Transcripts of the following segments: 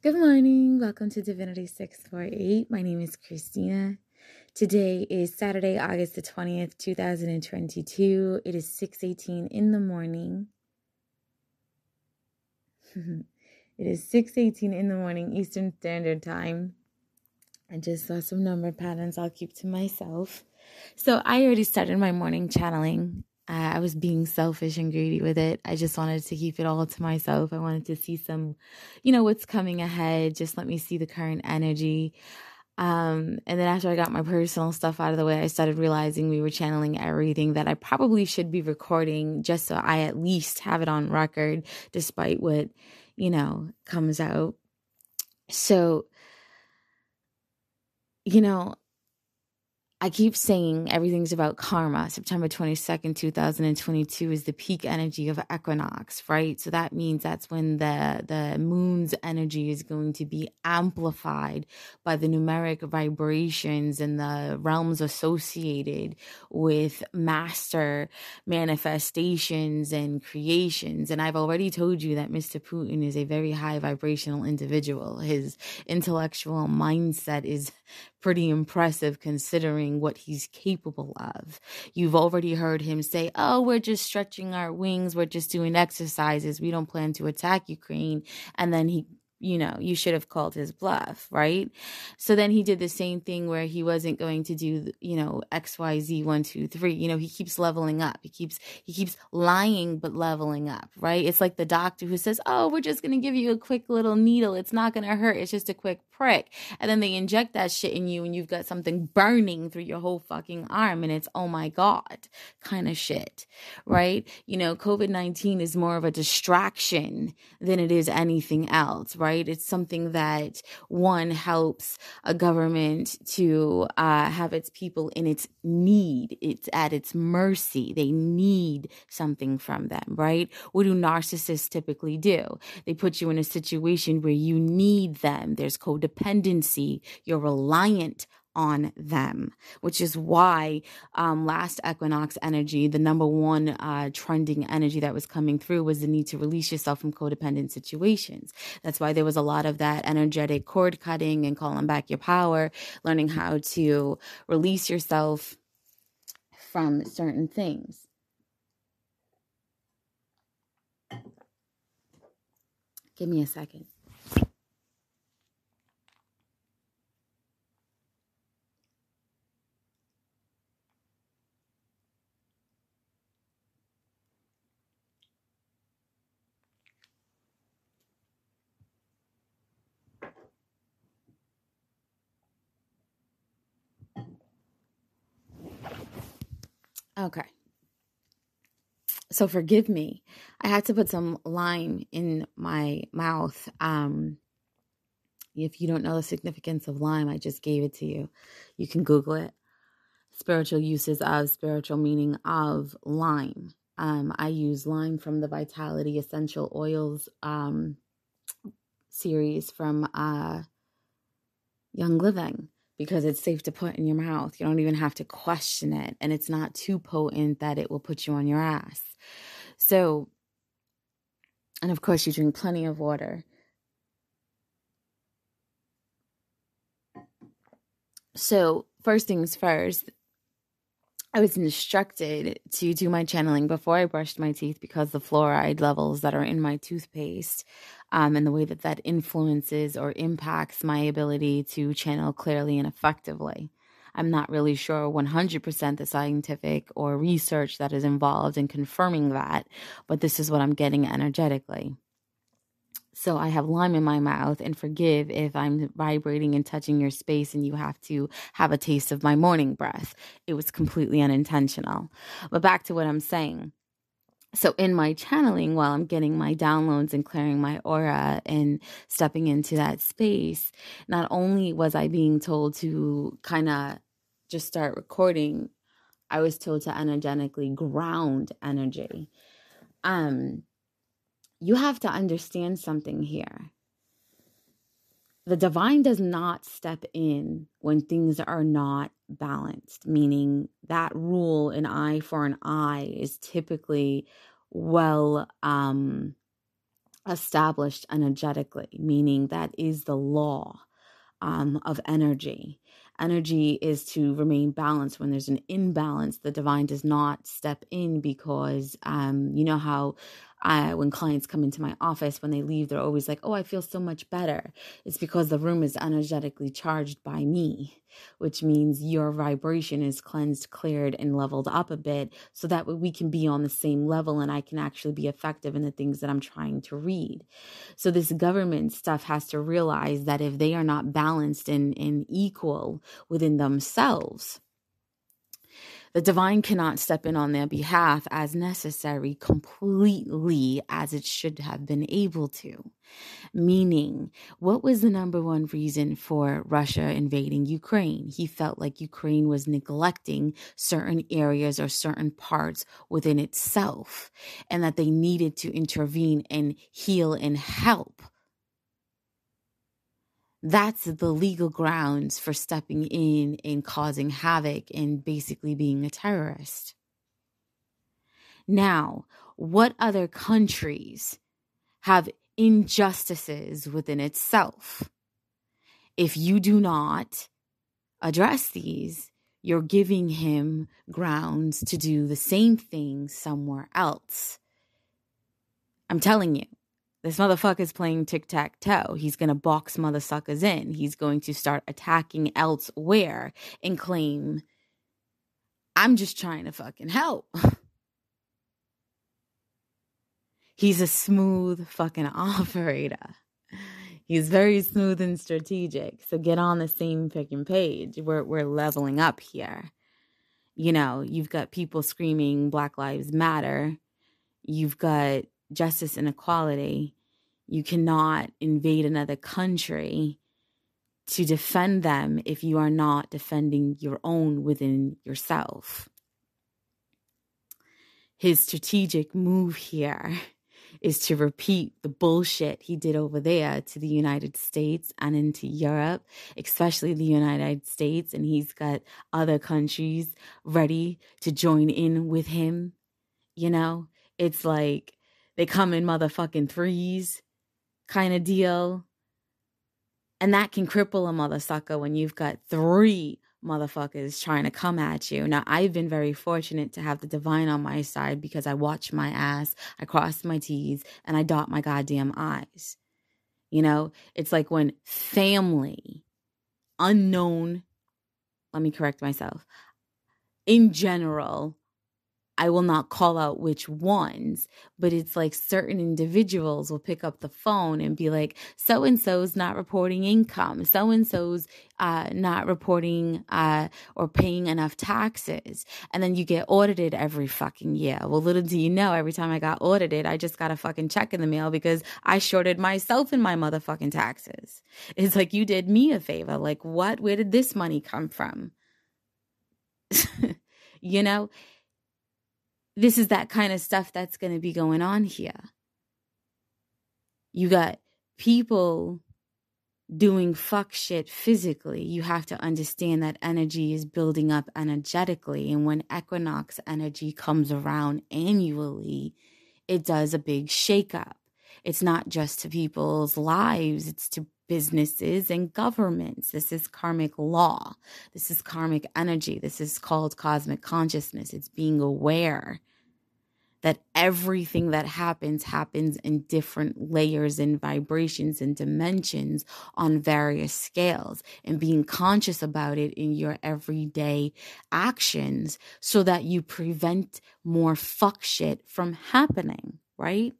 Good morning. Welcome to Divinity 648. My name is Christina. Today is Saturday, August the 20th, 2022. It is 6:18 in the morning. it is 6:18 in the morning Eastern Standard Time. I just saw some number patterns I'll keep to myself. So, I already started my morning channeling. Uh, I was being selfish and greedy with it. I just wanted to keep it all to myself. I wanted to see some, you know, what's coming ahead. Just let me see the current energy. Um, and then after I got my personal stuff out of the way, I started realizing we were channeling everything that I probably should be recording just so I at least have it on record, despite what, you know, comes out. So, you know, I keep saying everything's about karma. September 22nd, 2022 is the peak energy of equinox, right? So that means that's when the the moon's energy is going to be amplified by the numeric vibrations and the realms associated with master manifestations and creations. And I've already told you that Mr. Putin is a very high vibrational individual. His intellectual mindset is pretty impressive considering what he's capable of. You've already heard him say, Oh, we're just stretching our wings, we're just doing exercises, we don't plan to attack Ukraine. And then he you know, you should have called his bluff, right? So then he did the same thing where he wasn't going to do, you know, X, Y, Z, one, two, three. You know, he keeps leveling up. He keeps he keeps lying but leveling up, right? It's like the doctor who says, "Oh, we're just gonna give you a quick little needle. It's not gonna hurt. It's just a quick prick," and then they inject that shit in you, and you've got something burning through your whole fucking arm, and it's oh my god, kind of shit, right? You know, COVID nineteen is more of a distraction than it is anything else, right? Right? It's something that one helps a government to uh, have its people in its need. It's at its mercy. They need something from them, right? What do narcissists typically do? They put you in a situation where you need them. There's codependency. You're reliant on them, which is why um, last equinox energy, the number one uh, trending energy that was coming through was the need to release yourself from codependent situations. That's why there was a lot of that energetic cord cutting and calling back your power, learning how to release yourself from certain things. Give me a second. Okay. So forgive me. I had to put some lime in my mouth. Um, if you don't know the significance of lime, I just gave it to you. You can Google it. Spiritual uses of, spiritual meaning of lime. Um, I use lime from the Vitality Essential Oils um, series from uh, Young Living because it's safe to put in your mouth. You don't even have to question it. And it's not too potent that it will put you on your ass. So, and of course, you drink plenty of water. So, first things first, I was instructed to do my channeling before I brushed my teeth because the fluoride levels that are in my toothpaste um, and the way that that influences or impacts my ability to channel clearly and effectively. I'm not really sure 100% the scientific or research that is involved in confirming that, but this is what I'm getting energetically. So I have lime in my mouth and forgive if I'm vibrating and touching your space and you have to have a taste of my morning breath. It was completely unintentional. But back to what I'm saying. So in my channeling, while I'm getting my downloads and clearing my aura and stepping into that space, not only was I being told to kind of just start recording, I was told to energetically ground energy. Um, you have to understand something here. The divine does not step in when things are not balanced, meaning that rule, an eye for an eye, is typically well um, established energetically, meaning that is the law um, of energy. Energy is to remain balanced. When there's an imbalance, the divine does not step in because um, you know how I, when clients come into my office, when they leave, they're always like, Oh, I feel so much better. It's because the room is energetically charged by me, which means your vibration is cleansed, cleared, and leveled up a bit so that we can be on the same level and I can actually be effective in the things that I'm trying to read. So, this government stuff has to realize that if they are not balanced and, and equal within themselves, the divine cannot step in on their behalf as necessary completely as it should have been able to. Meaning, what was the number one reason for Russia invading Ukraine? He felt like Ukraine was neglecting certain areas or certain parts within itself, and that they needed to intervene and heal and help that's the legal grounds for stepping in and causing havoc and basically being a terrorist. Now, what other countries have injustices within itself? If you do not address these, you're giving him grounds to do the same thing somewhere else. I'm telling you, this motherfucker's playing tic tac toe. He's going to box mother suckers in. He's going to start attacking elsewhere and claim, I'm just trying to fucking help. He's a smooth fucking operator. He's very smooth and strategic. So get on the same fucking page. We're we're leveling up here. You know, you've got people screaming Black Lives Matter. You've got justice and equality. You cannot invade another country to defend them if you are not defending your own within yourself. His strategic move here is to repeat the bullshit he did over there to the United States and into Europe, especially the United States. And he's got other countries ready to join in with him. You know, it's like they come in motherfucking threes kind of deal. And that can cripple a mother sucker when you've got three motherfuckers trying to come at you. Now, I've been very fortunate to have the divine on my side because I watch my ass, I cross my T's, and I dot my goddamn I's. You know, it's like when family, unknown, let me correct myself, in general, I will not call out which ones, but it's like certain individuals will pick up the phone and be like, so and so's not reporting income, so and so's uh, not reporting uh, or paying enough taxes. And then you get audited every fucking year. Well, little do you know, every time I got audited, I just got a fucking check in the mail because I shorted myself in my motherfucking taxes. It's like you did me a favor. Like, what? Where did this money come from? you know? This is that kind of stuff that's going to be going on here. You got people doing fuck shit physically. You have to understand that energy is building up energetically. And when equinox energy comes around annually, it does a big shakeup. It's not just to people's lives, it's to businesses and governments. This is karmic law. This is karmic energy. This is called cosmic consciousness. It's being aware that everything that happens happens in different layers and vibrations and dimensions on various scales and being conscious about it in your everyday actions so that you prevent more fuck shit from happening, right?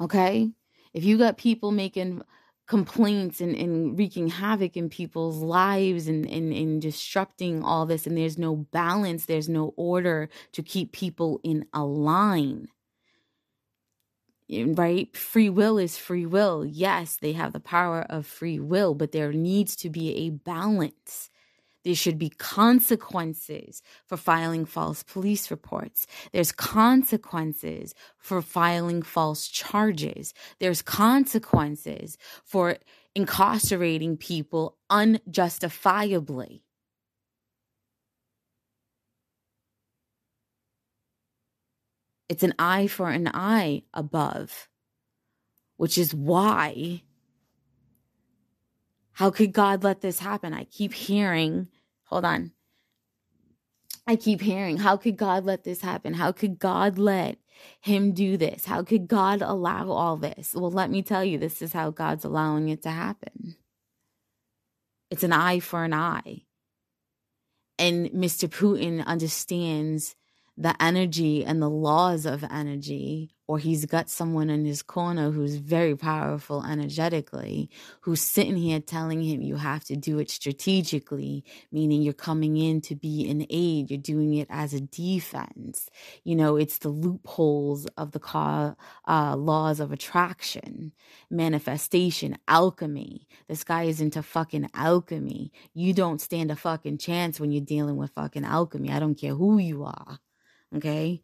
Okay? If you got people making complaints and, and wreaking havoc in people's lives and, and, and disrupting all this, and there's no balance, there's no order to keep people in a line. Right? Free will is free will. Yes, they have the power of free will, but there needs to be a balance there should be consequences for filing false police reports. There's consequences for filing false charges. There's consequences for incarcerating people unjustifiably. It's an eye for an eye above, which is why. How could God let this happen? I keep hearing, hold on. I keep hearing, how could God let this happen? How could God let him do this? How could God allow all this? Well, let me tell you, this is how God's allowing it to happen. It's an eye for an eye. And Mr. Putin understands the energy and the laws of energy or he's got someone in his corner who's very powerful energetically, who's sitting here telling him you have to do it strategically, meaning you're coming in to be an aid, you're doing it as a defense. You know, it's the loopholes of the car, uh, laws of attraction, manifestation, alchemy. This guy is into fucking alchemy. You don't stand a fucking chance when you're dealing with fucking alchemy. I don't care who you are. Okay.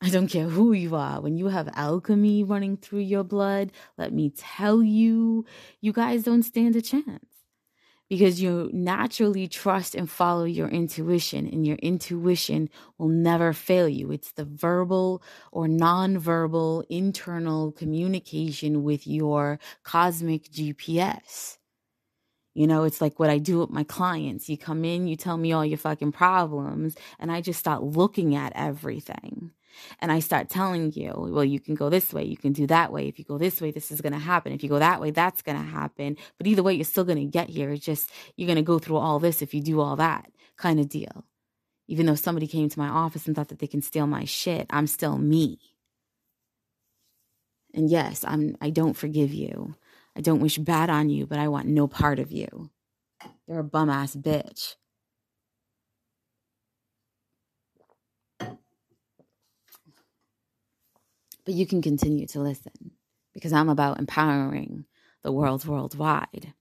I don't care who you are. When you have alchemy running through your blood, let me tell you, you guys don't stand a chance because you naturally trust and follow your intuition, and your intuition will never fail you. It's the verbal or non-verbal internal communication with your cosmic GPS. You know, it's like what I do with my clients. You come in, you tell me all your fucking problems, and I just start looking at everything and I start telling you, well, you can go this way, you can do that way. If you go this way, this is going to happen. If you go that way, that's going to happen. But either way, you're still going to get here. It's just you're going to go through all this if you do all that kind of deal. Even though somebody came to my office and thought that they can steal my shit, I'm still me. And yes, I'm I don't forgive you. I don't wish bad on you, but I want no part of you. You're a bum ass bitch. But you can continue to listen because I'm about empowering the world worldwide,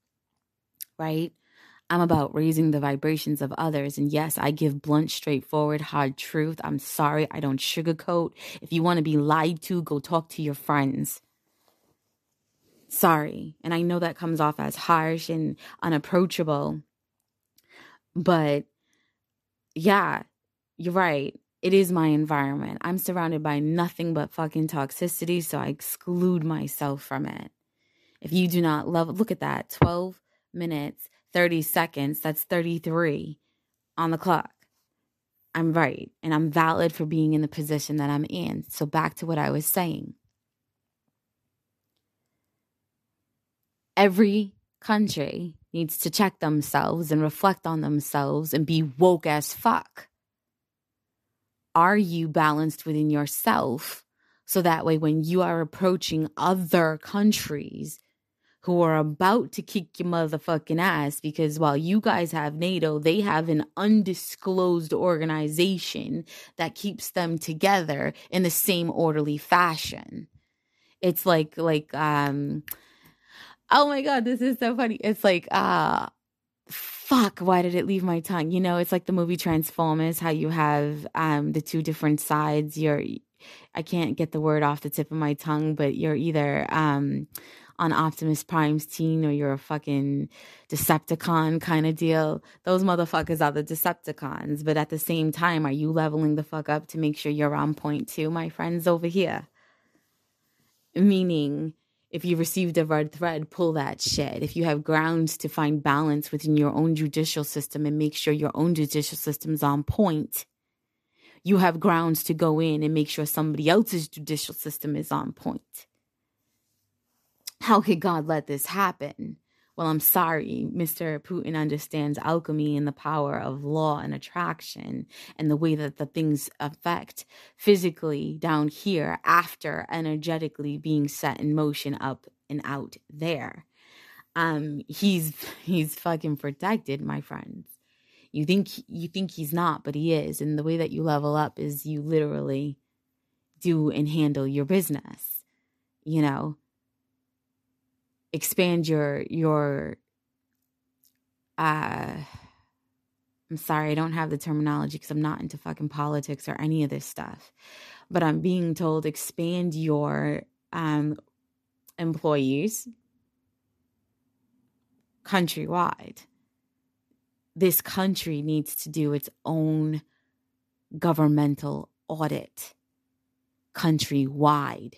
right? I'm about raising the vibrations of others. And yes, I give blunt, straightforward, hard truth. I'm sorry, I don't sugarcoat. If you want to be lied to, go talk to your friends. Sorry. And I know that comes off as harsh and unapproachable. But yeah, you're right it is my environment. I'm surrounded by nothing but fucking toxicity, so I exclude myself from it. If you do not love, look at that 12 minutes, 30 seconds, that's 33 on the clock. I'm right, and I'm valid for being in the position that I'm in. So, back to what I was saying. Every country needs to check themselves and reflect on themselves and be woke as fuck are you balanced within yourself? So that way, when you are approaching other countries who are about to kick your motherfucking ass, because while you guys have NATO, they have an undisclosed organization that keeps them together in the same orderly fashion. It's like, like, um, oh my God, this is so funny. It's like, uh, fuck why did it leave my tongue? You know it's like the movie transformers how you have um the two different sides. You're i can't get the word off the tip of my tongue but you're either um on optimus prime's team or you're a fucking decepticon kind of deal. Those motherfuckers are the decepticons but at the same time are you leveling the fuck up to make sure you're on point too my friends over here? Meaning if you received a red thread, pull that shit. If you have grounds to find balance within your own judicial system and make sure your own judicial system is on point, you have grounds to go in and make sure somebody else's judicial system is on point. How could God let this happen? Well, I'm sorry, Mr. Putin understands alchemy and the power of law and attraction and the way that the things affect physically down here after energetically being set in motion up and out there. Um, he's he's fucking protected, my friends. You think you think he's not, but he is. And the way that you level up is you literally do and handle your business. You know, expand your your uh I'm sorry, I don't have the terminology because I'm not into fucking politics or any of this stuff. But I'm being told expand your um employees countrywide. This country needs to do its own governmental audit countrywide?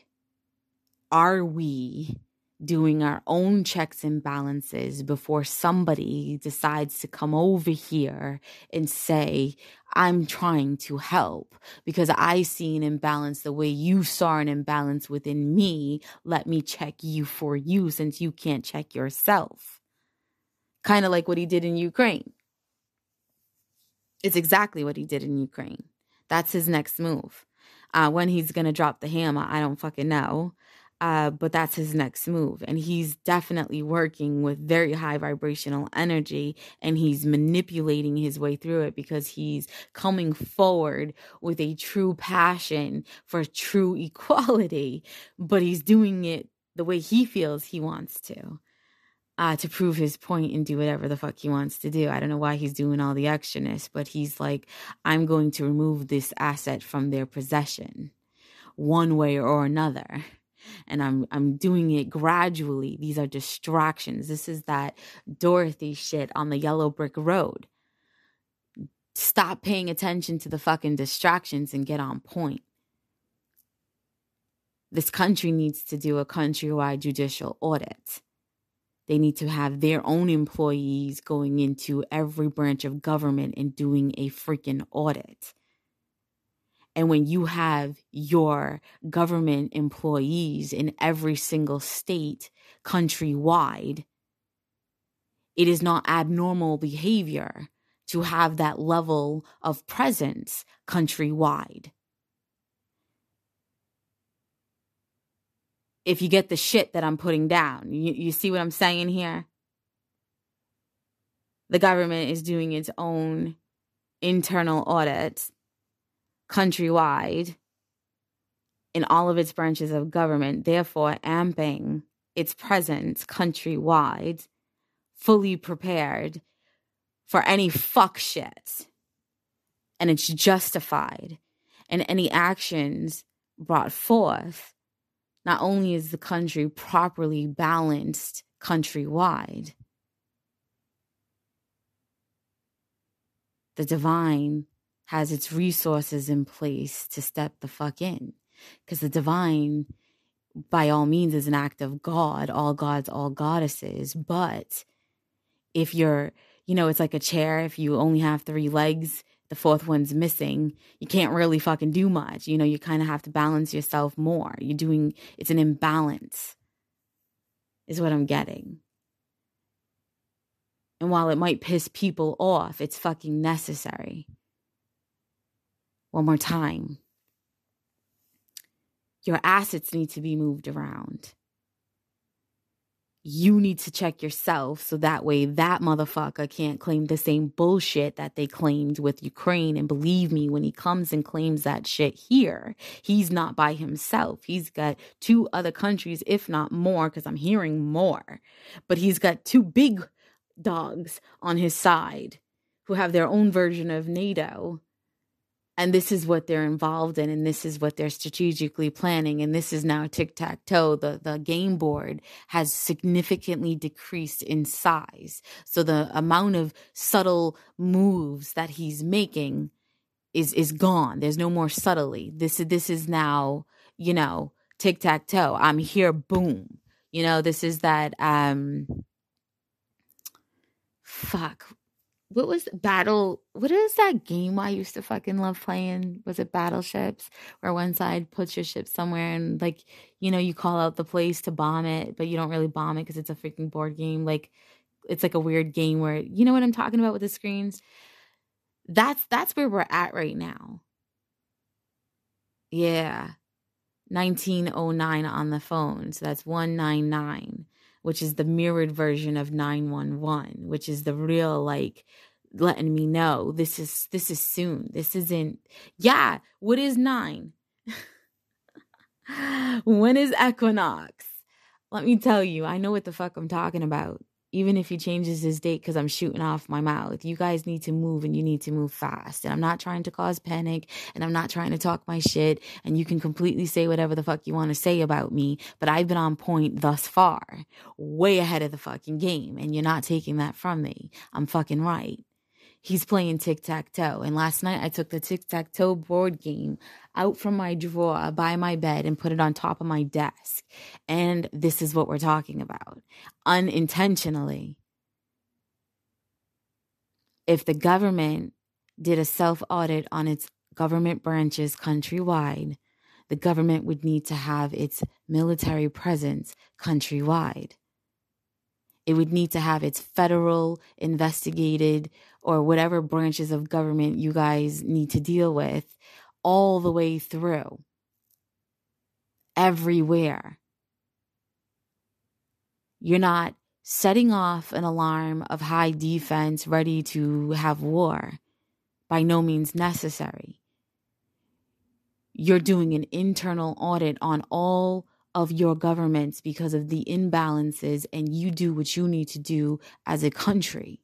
Are we doing our own checks and balances before somebody decides to come over here and say, I'm trying to help because I see an imbalance the way you saw an imbalance within me. Let me check you for you since you can't check yourself. Kind of like what he did in Ukraine. It's exactly what he did in Ukraine. That's his next move. Uh, when he's going to drop the hammer, I don't fucking know. Uh, but that's his next move. And he's definitely working with very high vibrational energy and he's manipulating his way through it because he's coming forward with a true passion for true equality, but he's doing it the way he feels he wants to. Uh, to prove his point and do whatever the fuck he wants to do. I don't know why he's doing all the extraness, but he's like, I'm going to remove this asset from their possession one way or another and I'm I'm doing it gradually. These are distractions. This is that Dorothy shit on the yellow brick road. Stop paying attention to the fucking distractions and get on point. This country needs to do a countrywide judicial audit. They need to have their own employees going into every branch of government and doing a freaking audit. And when you have your government employees in every single state countrywide, it is not abnormal behavior to have that level of presence countrywide. If you get the shit that I'm putting down, you, you see what I'm saying here? The government is doing its own internal audits countrywide in all of its branches of government, therefore amping its presence countrywide, fully prepared for any fuck shit. And it's justified. And any actions brought forth, not only is the country properly balanced countrywide, the divine has its resources in place to step the fuck in. Because the divine, by all means, is an act of God, all gods, all goddesses. But if you're, you know, it's like a chair, if you only have three legs, the fourth one's missing, you can't really fucking do much. You know, you kind of have to balance yourself more. You're doing, it's an imbalance, is what I'm getting. And while it might piss people off, it's fucking necessary one more time. Your assets need to be moved around. You need to check yourself so that way that motherfucker can't claim the same bullshit that they claimed with Ukraine. And believe me, when he comes and claims that shit here, he's not by himself. He's got two other countries, if not more, because I'm hearing more. But he's got two big dogs on his side who have their own version of NATO and this is what they're involved in and this is what they're strategically planning and this is now tic-tac-toe. The the game board has significantly decreased in size. So the amount of subtle moves that he's making is is gone. There's no more subtly. This this is now you know tic-tac-toe. I'm here boom. You know this is that um fuck what was battle what is that game i used to fucking love playing? Was it battleships? Where one side puts your ship somewhere and like you know you call out the place to bomb it but you don't really bomb it because it's a freaking board game like it's like a weird game where you know what i'm talking about with the screens? That's that's where we're at right now. Yeah. 1909 on the phone so that's 199 which is the mirrored version of 911 which is the real like letting me know this is this is soon. This isn't yeah what is 9 when is equinox? Let me tell you i know what the fuck i'm talking about even if he changes his date because I'm shooting off my mouth. You guys need to move and you need to move fast. And I'm not trying to cause panic and I'm not trying to talk my shit. And you can completely say whatever the fuck you want to say about me. But I've been on point thus far, way ahead of the fucking game. And you're not taking that from me. I'm fucking right. He's playing tic tac toe. And last night I took the tic tac toe board game out from my drawer by my bed and put it on top of my desk. And this is what we're talking about unintentionally. If the government did a self audit on its government branches countrywide, the government would need to have its military presence countrywide. It would need to have its federal investigated or whatever branches of government you guys need to deal with all the way through. Everywhere. You're not setting off an alarm of high defense ready to have war. By no means necessary. You're doing an internal audit on all of your governments because of the imbalances, and you do what you need to do as a country.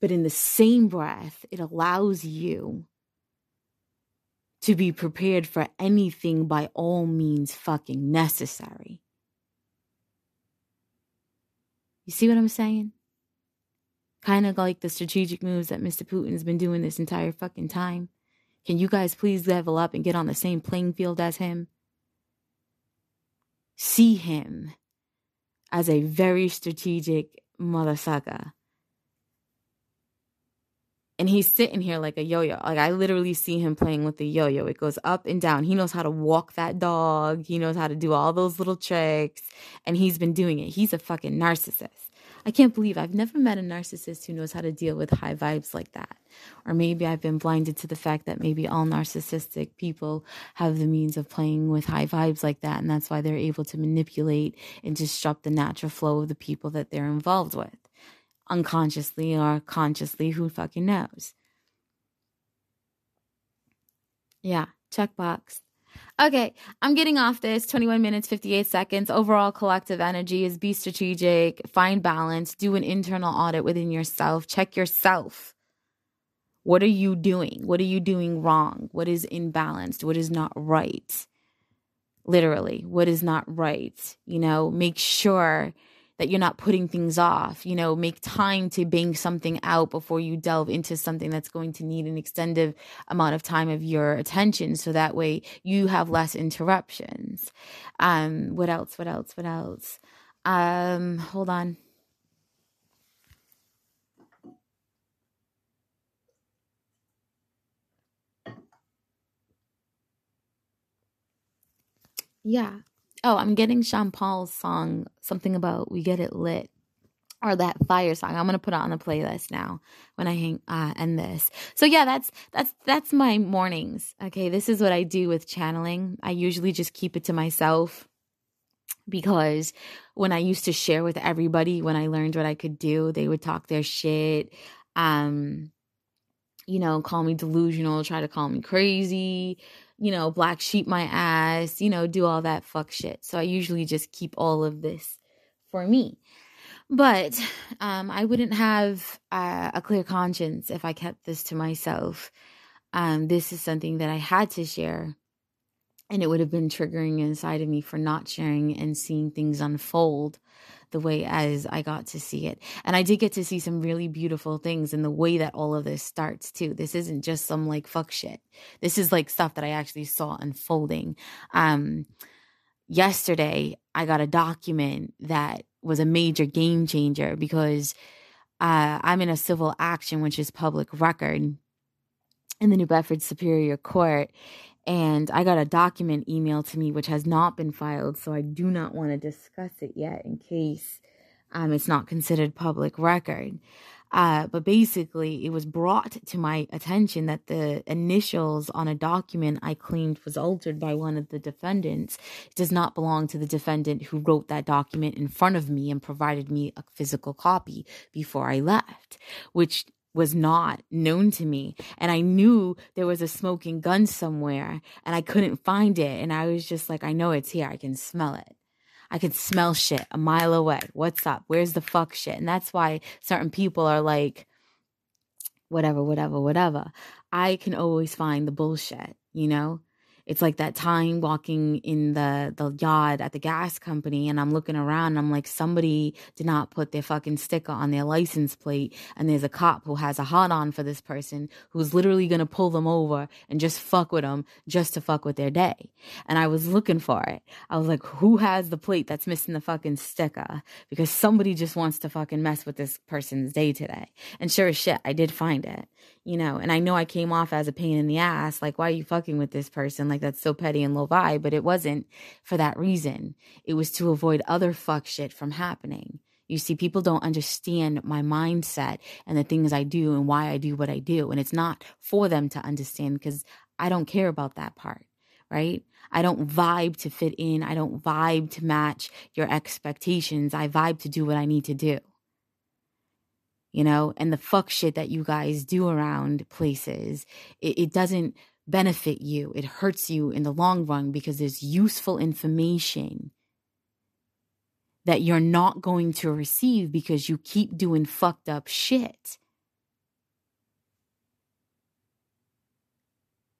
But in the same breath, it allows you to be prepared for anything by all means fucking necessary. You see what I'm saying? Kind of like the strategic moves that Mr. Putin's been doing this entire fucking time. Can you guys please level up and get on the same playing field as him? See him as a very strategic mother sucker and he's sitting here like a yo-yo. Like i literally see him playing with the yo-yo. It goes up and down. He knows how to walk that dog. He knows how to do all those little tricks. And he's been doing it. He's a fucking narcissist. I can't believe i've never met a narcissist who knows how to deal with high vibes like that. Or maybe i've been blinded to the fact that maybe all narcissistic people have the means of playing with high vibes like that. And that's why they're able to manipulate and disrupt the natural flow of the people that they're involved with unconsciously or consciously, who fucking knows? Yeah, checkbox. Okay, I'm getting off this 21 minutes, 58 seconds. Overall collective energy is be strategic, find balance, do an internal audit within yourself, check yourself. What are you doing? What are you doing wrong? What is imbalanced? What is not right? Literally, what is not right? You know, make sure that you're not putting things off. You know, make time to bang something out before you delve into something that's going to need an extended amount of time of your attention. So that way you have less interruptions. Um, what else? What else? What else? Um, hold on. Yeah. Oh, I'm getting Sean Paul's song, something about we get it lit, or that fire song. I'm gonna put it on the playlist now when I hang uh, end this. So yeah, that's that's that's my mornings. Okay, this is what I do with channeling. I usually just keep it to myself because when I used to share with everybody, when I learned what I could do, they would talk their shit. Um, you know, call me delusional, try to call me crazy you know, black sheep my ass, you know, do all that fuck shit. So I usually just keep all of this for me. But um, I wouldn't have uh, a clear conscience if I kept this to myself. Um, this is something that I had to share. And it would have been triggering inside of me for not sharing and seeing things unfold the way as I got to see it. And I did get to see some really beautiful things in the way that all of this starts too. This isn't just some like fuck shit. This is like stuff that I actually saw unfolding. Um yesterday I got a document that was a major game changer because uh, I'm in a civil action, which is public record in the New Bedford Superior Court and I got a document emailed to me which has not been filed, so I do not want to discuss it yet in case um, it's not considered public record. Uh, but basically, it was brought to my attention that the initials on a document I claimed was altered by one of the defendants it does not belong to the defendant who wrote that document in front of me and provided me a physical copy before I left, which was not known to me. And I knew there was a smoking gun somewhere and I couldn't find it. And I was just like, I know it's here. I can smell it. I can smell shit a mile away. What's up? Where's the fuck shit? And that's why certain people are like, whatever, whatever, whatever. I can always find the bullshit, you know? It's like that time walking in the the yard at the gas company and I'm looking around and I'm like somebody did not put their fucking sticker on their license plate and there's a cop who has a hot on for this person who's literally going to pull them over and just fuck with them just to fuck with their day. And I was looking for it. I was like who has the plate that's missing the fucking sticker because somebody just wants to fucking mess with this person's day today. And sure as shit I did find it you know, and I know I came off as a pain in the ass. Like, why are you fucking with this person? Like, that's so petty and low vibe. But it wasn't for that reason. It was to avoid other fuck shit from happening. You see, people don't understand my mindset and the things I do and why I do what I do. And it's not for them to understand because I don't care about that part, right? I don't vibe to fit in. I don't vibe to match your expectations. I vibe to do what I need to do you know, and the fuck shit that you guys do around places, it, it doesn't benefit you. It hurts you in the long run because there's useful information that you're not going to receive because you keep doing fucked up shit.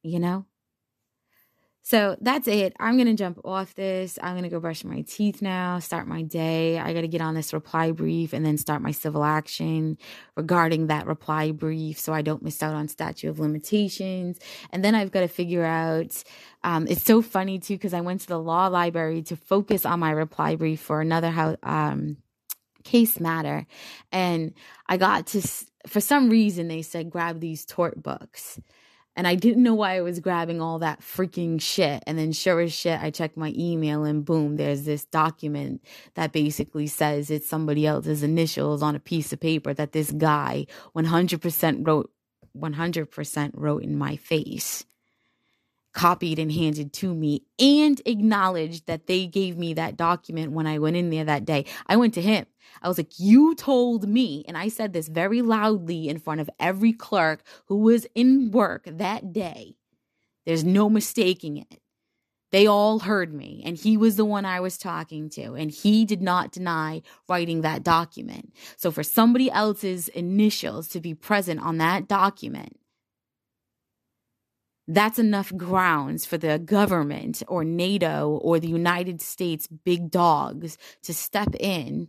You know? So that's it. I'm going to jump off this. I'm going to go brush my teeth now, start my day. I got to get on this reply brief and then start my civil action regarding that reply brief so I don't miss out on statute of limitations. And then I've got to figure out um, it's so funny too because I went to the law library to focus on my reply brief for another house, um, case matter. And I got to, for some reason, they said grab these tort books. And I didn't know why I was grabbing all that freaking shit. And then, sure as shit, I check my email and boom, there's this document that basically says it's somebody else's initials on a piece of paper that this guy 100% wrote 100% wrote in my face copied and handed to me and acknowledged that they gave me that document when I went in there that day. I went to him. I was like, You told me, and I said this very loudly in front of every clerk who was in work that day. There's no mistaking it. They all heard me, and he was the one I was talking to, and he did not deny writing that document. So, for somebody else's initials to be present on that document, that's enough grounds for the government or NATO or the United States big dogs to step in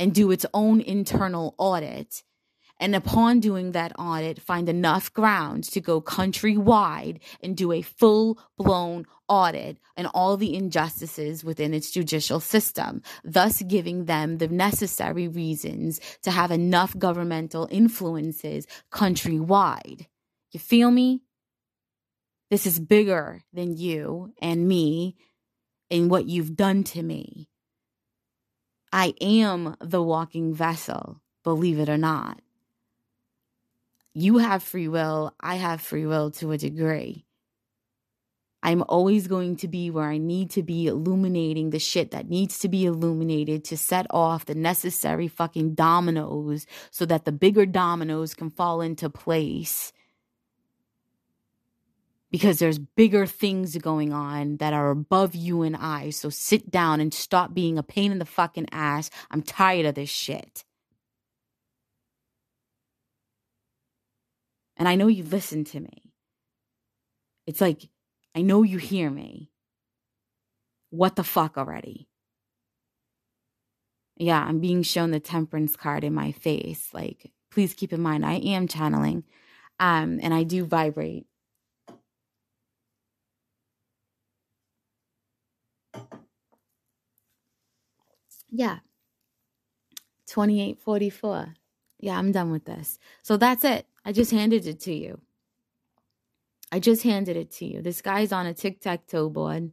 and do its own internal audit. And upon doing that audit, find enough grounds to go countrywide and do a full blown audit and all the injustices within its judicial system, thus giving them the necessary reasons to have enough governmental influences countrywide. You feel me? This is bigger than you and me and what you've done to me. I am the walking vessel, believe it or not. You have free will. I have free will to a degree. I'm always going to be where I need to be, illuminating the shit that needs to be illuminated to set off the necessary fucking dominoes so that the bigger dominoes can fall into place because there's bigger things going on that are above you and I. So sit down and stop being a pain in the fucking ass. I'm tired of this shit. And I know you listen to me. It's like, I know you hear me. What the fuck already? Yeah, I'm being shown the temperance card in my face. Like, please keep in mind, I am channeling um, and I do vibrate yeah. 2844 yeah i'm done with this. So that's it. I just handed it to you. I just handed it to you. This guy's on a tic-tac-toe board.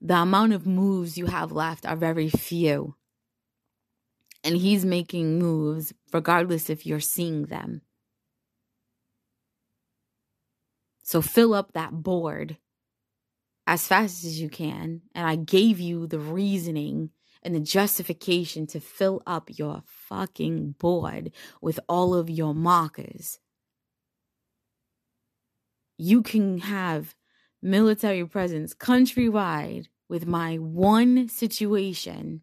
The amount of moves you have left are very few. And he's making moves regardless if you're seeing them. So fill up that board as fast as you can. And I gave you the reasoning and the justification to fill up your fucking board with all of your markers. You can have military presence countrywide with my one situation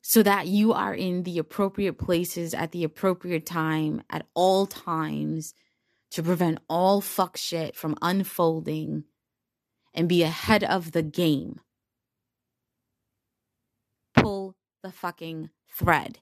so that you are in the appropriate places at the appropriate time at all times to prevent all fuck shit from unfolding and be ahead of the game. Pull the fucking thread.